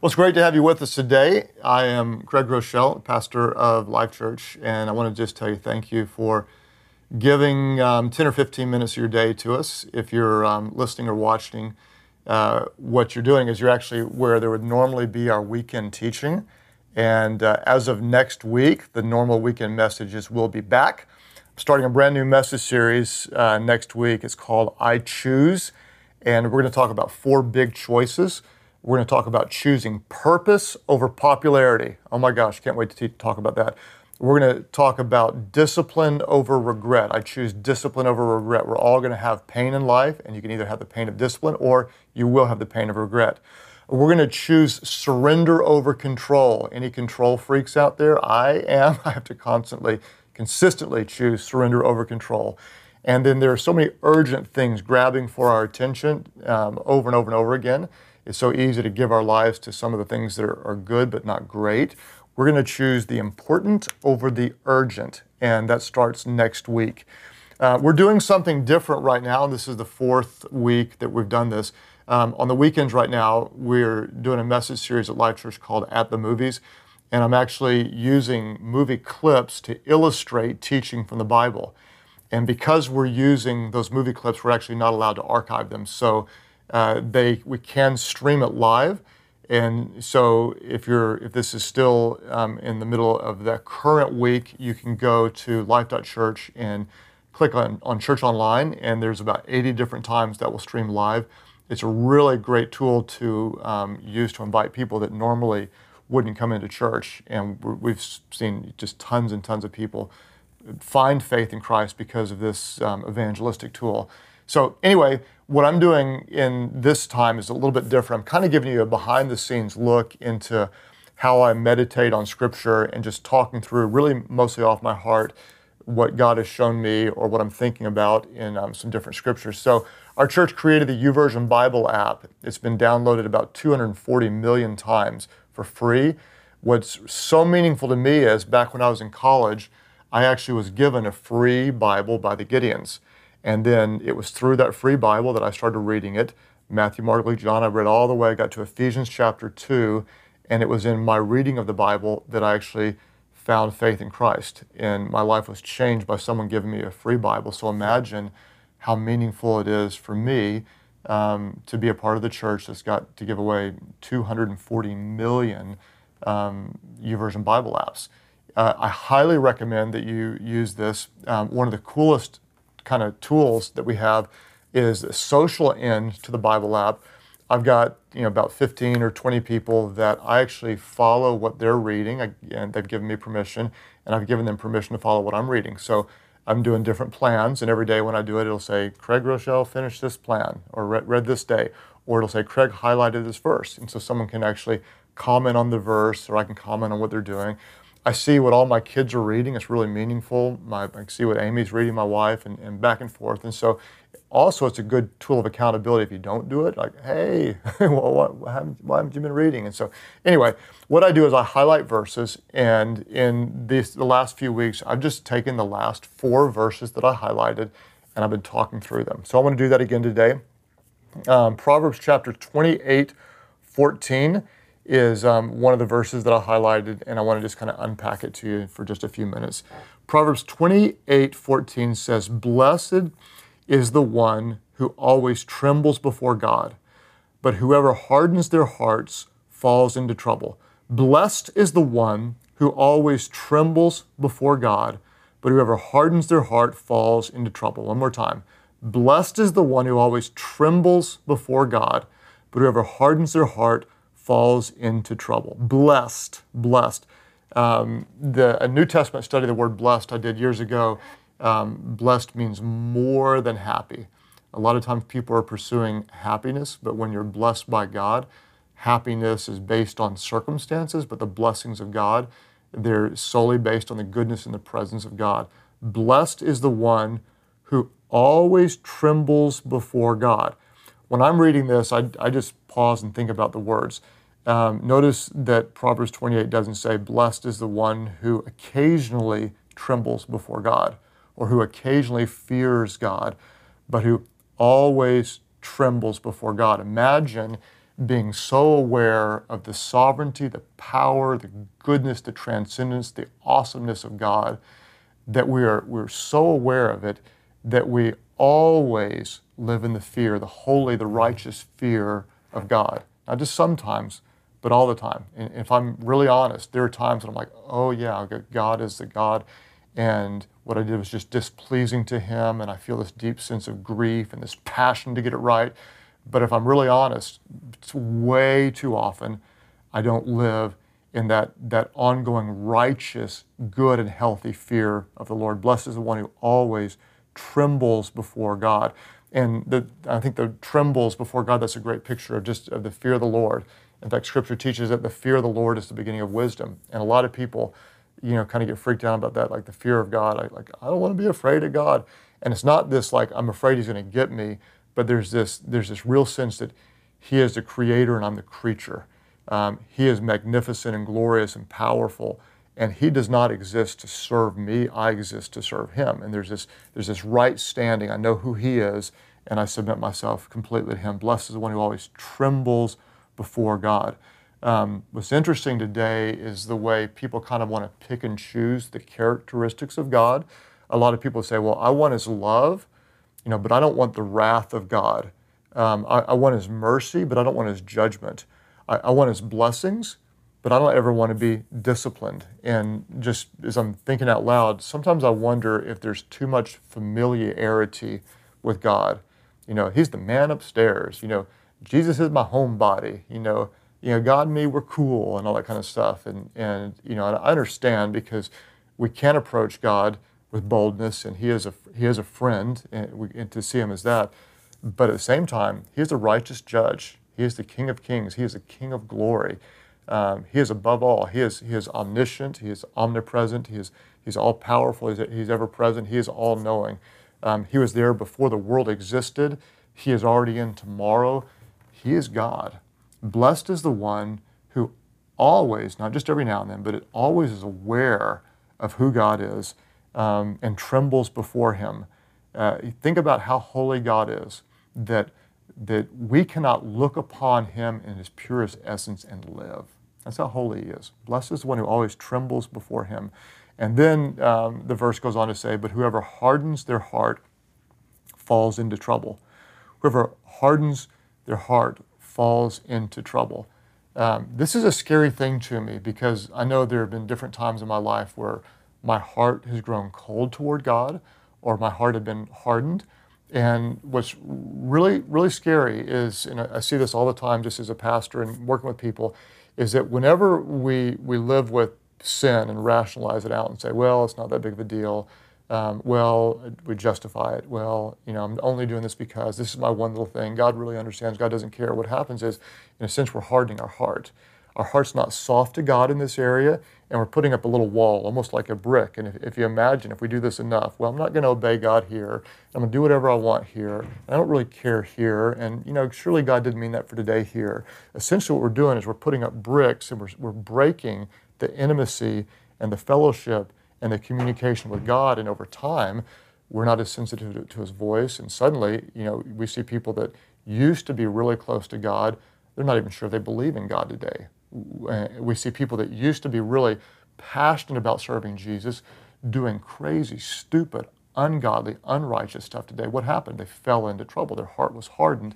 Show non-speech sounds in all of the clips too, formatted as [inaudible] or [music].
Well, it's great to have you with us today. I am Craig Groeschel, pastor of Life Church, and I want to just tell you thank you for giving um, 10 or 15 minutes of your day to us. If you're um, listening or watching, uh, what you're doing is you're actually where there would normally be our weekend teaching. And uh, as of next week, the normal weekend messages will be back. I'm starting a brand new message series uh, next week. It's called I Choose. And we're going to talk about four big choices we're going to talk about choosing purpose over popularity. Oh my gosh, can't wait to talk about that. We're going to talk about discipline over regret. I choose discipline over regret. We're all going to have pain in life, and you can either have the pain of discipline or you will have the pain of regret. We're going to choose surrender over control. Any control freaks out there? I am. [laughs] I have to constantly, consistently choose surrender over control. And then there are so many urgent things grabbing for our attention um, over and over and over again. It's so easy to give our lives to some of the things that are, are good but not great. We're going to choose the important over the urgent, and that starts next week. Uh, we're doing something different right now, and this is the fourth week that we've done this. Um, on the weekends right now, we're doing a message series at Life Church called At the Movies, and I'm actually using movie clips to illustrate teaching from the Bible. And because we're using those movie clips, we're actually not allowed to archive them. So uh, they we can stream it live, and so if you're if this is still um, in the middle of the current week, you can go to Life.Church and click on, on Church Online, and there's about 80 different times that will stream live. It's a really great tool to um, use to invite people that normally wouldn't come into church, and we've seen just tons and tons of people find faith in Christ because of this um, evangelistic tool. So anyway, what I'm doing in this time is a little bit different. I'm kind of giving you a behind the scenes look into how I meditate on scripture and just talking through really mostly off my heart what God has shown me or what I'm thinking about in um, some different scriptures. So our church created the YouVersion Bible app. It's been downloaded about 240 million times for free. What's so meaningful to me is back when I was in college, I actually was given a free Bible by the Gideons. And then it was through that free Bible that I started reading it. Matthew, Mark, Luke, John. I read all the way. I got to Ephesians chapter 2. And it was in my reading of the Bible that I actually found faith in Christ. And my life was changed by someone giving me a free Bible. So imagine how meaningful it is for me um, to be a part of the church that's got to give away 240 million um, YouVersion Bible apps. Uh, I highly recommend that you use this. Um, one of the coolest kind of tools that we have is a social end to the Bible app. I've got you know about 15 or 20 people that I actually follow what they're reading, and they've given me permission, and I've given them permission to follow what I'm reading. So I'm doing different plans, and every day when I do it, it'll say Craig Groeschel finished this plan or read, read this day, or it'll say Craig highlighted this verse, and so someone can actually comment on the verse, or I can comment on what they're doing. I see what all my kids are reading. It's really meaningful. My, I see what Amy's reading, my wife, and, and back and forth. And so, also, it's a good tool of accountability. If you don't do it, like, hey, [laughs] well, what haven't, why haven't you been reading? And so, anyway, what I do is I highlight verses. And in this, the last few weeks, I've just taken the last four verses that I highlighted and I've been talking through them. So, I want to do that again today. Um, Proverbs chapter 28, 14 is um, one of the verses that I highlighted, and I want to just kind of unpack it to you for just a few minutes. Proverbs 28 14 says, Blessed is the one who always trembles before God, but whoever hardens their hearts falls into trouble. Blessed is the one who always trembles before God, but whoever hardens their heart falls into trouble. One more time. Blessed is the one who always trembles before God, but whoever hardens their heart falls into trouble. Blessed, blessed. Um, the a New Testament study, the word blessed, I did years ago. Um, blessed means more than happy. A lot of times people are pursuing happiness, but when you're blessed by God, happiness is based on circumstances, but the blessings of God, they're solely based on the goodness and the presence of God. Blessed is the one who always trembles before God. When I'm reading this, I, I just pause and think about the words. Um, notice that Proverbs 28 doesn't say, Blessed is the one who occasionally trembles before God or who occasionally fears God, but who always trembles before God. Imagine being so aware of the sovereignty, the power, the goodness, the transcendence, the awesomeness of God, that we are we're so aware of it that we always live in the fear, the holy, the righteous fear of God. Not just sometimes, but all the time. And if I'm really honest, there are times when I'm like, oh yeah, God is the God, and what I did was just displeasing to Him, and I feel this deep sense of grief and this passion to get it right. But if I'm really honest, it's way too often I don't live in that, that ongoing righteous, good, and healthy fear of the Lord. Blessed is the one who always trembles before God. And the, I think the trembles before God, that's a great picture of just of the fear of the Lord. In fact, Scripture teaches that the fear of the Lord is the beginning of wisdom. And a lot of people, you know, kind of get freaked out about that, like the fear of God. I, like, I don't want to be afraid of God. And it's not this like, I'm afraid he's going to get me, but there's this, there's this real sense that he is the creator and I'm the creature. Um, he is magnificent and glorious and powerful, and he does not exist to serve me. I exist to serve him. And there's this, there's this right standing. I know who he is, and I submit myself completely to him. Blessed is the one who always trembles before God. Um, what's interesting today is the way people kind of want to pick and choose the characteristics of God. A lot of people say, well, I want his love, you know, but I don't want the wrath of God. Um, I, I, want His mercy, but I don't want His judgment. I, I, want His blessings, but I don't ever want to be disciplined. And just as I'm thinking out loud, sometimes I wonder if there's too much familiarity with God. You know, He's the man upstairs. You know, Jesus is my homebody. You know, you know, God and me, we're cool and all that kind of stuff. And and you know, I understand because we can't approach God with boldness, and he is a he is a friend, and, we, and to see him as that. But at the same time, he is a righteous judge. He is the King of Kings. He is the King of glory. Um, he is above all. He is he is omniscient. He is omnipresent. He is he's all powerful. He's, he's ever present. He is all knowing. Um, he was there before the world existed. He is already in tomorrow. He is God. Blessed is the one who always, not just every now and then, but it always is aware of who God is um, and trembles before him. Uh, think about how holy God is, that, that we cannot look upon him in his purest essence and live. That's how holy he is. Blessed is the one who always trembles before him. And then um, the verse goes on to say, But whoever hardens their heart falls into trouble. Whoever hardens their heart falls into trouble. Um, this is a scary thing to me because I know there have been different times in my life where my heart has grown cold toward God or my heart had been hardened. And what's really, really scary is, and I see this all the time just as a pastor and working with people, is that whenever we, we live with sin and rationalize it out and say, well, it's not that big of a deal, um, well, we justify it. Well, you know, I'm only doing this because this is my one little thing. God really understands. God doesn't care. What happens is, in a sense, we're hardening our heart. Our heart's not soft to God in this area, and we're putting up a little wall, almost like a brick. And if, if you imagine, if we do this enough, well, I'm not going to obey God here. I'm going to do whatever I want here. I don't really care here. And, you know, surely God didn't mean that for today here. Essentially, what we're doing is we're putting up bricks and we're, we're breaking the intimacy and the fellowship and the communication with God. And over time, we're not as sensitive to, to his voice. And suddenly, you know, we see people that used to be really close to God, they're not even sure they believe in God today we see people that used to be really passionate about serving Jesus doing crazy, stupid, ungodly, unrighteous stuff today. What happened? They fell into trouble. Their heart was hardened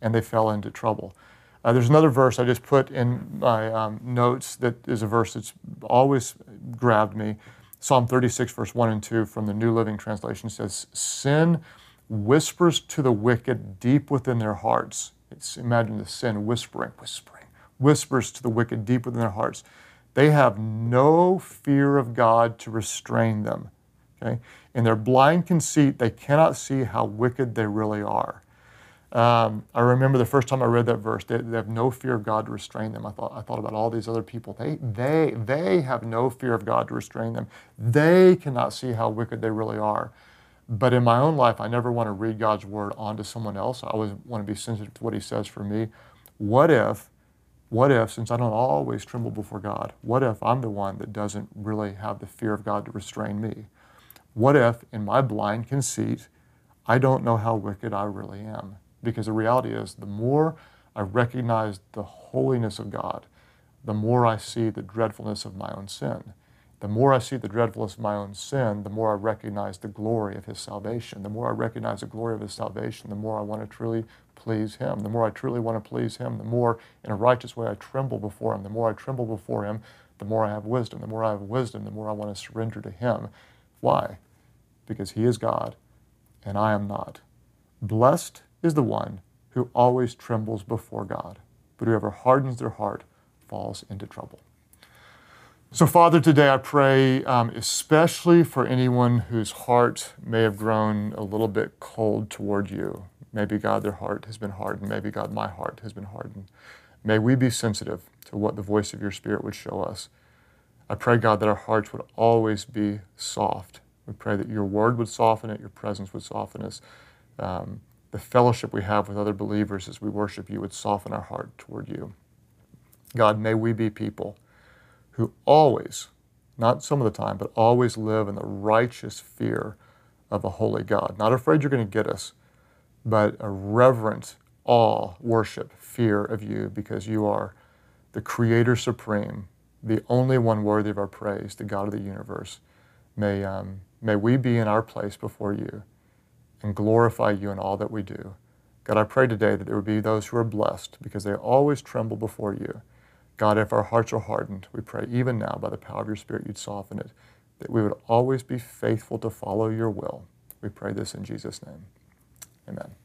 and they fell into trouble. Uh, there's another verse I just put in my um, notes that is a verse that's always grabbed me. Psalm 36, verse 1 and 2 from the New Living Translation says, Sin whispers to the wicked deep within their hearts. It's, imagine the sin whispering, whispering whispers to the wicked deep within their hearts. They have no fear of God to restrain them. Okay? In their blind conceit, they cannot see how wicked they really are. Um, I remember the first time I read that verse, they, they, have no fear of God to restrain them. I thought, I thought about all these other people. They, they, they have no fear of God to restrain them. They cannot see how wicked they really are. But in my own life, I never want to read God's word onto someone else. I always want to be sensitive to what He says for me. What if what if, since I don't always tremble before God, what if I'm the one that doesn't really have the fear of God to restrain me? What if, in my blind conceit, I don't know how wicked I really am? Because the reality is, the more I recognize the holiness of God, the more I see the dreadfulness of my own sin. The more I see the dreadfulness of my own sin, the more I recognize the glory of His salvation. The more I recognize the glory of His salvation, the more I want to truly please Him. The more I truly want to please Him, the more in a righteous way I tremble before Him. The more I tremble before Him, the more I have wisdom. The more I have wisdom, the more I want to surrender to Him. Why? Because He is God and I am not. Blessed is the one who always trembles before God, but whoever hardens their heart falls into trouble. So, Father, today I pray um, especially for anyone whose heart may have grown a little bit cold toward you. Maybe, God, their heart has been hardened. Maybe, God, my heart has been hardened. May we be sensitive to what the voice of your Spirit would show us. I pray, God, that our hearts would always be soft. We pray that your word would soften it, your presence would soften us. Um, the fellowship we have with other believers as we worship you would soften our heart toward you. God, may we be people who always, not some of the time, but always live in the righteous fear of a holy God. Not afraid you're going to get us, but a reverent awe, worship, fear of you because you are the Creator Supreme, the only one worthy of our praise, the God of the universe. May, um, may we be in our place before you and glorify you in all that we do. God, I pray today that there would be those who are blessed because they always tremble before you. God, if our hearts are hardened, we pray even now by the power of your Spirit, you'd soften it, that we would always be faithful to follow your will. We pray this in Jesus' name. Amen.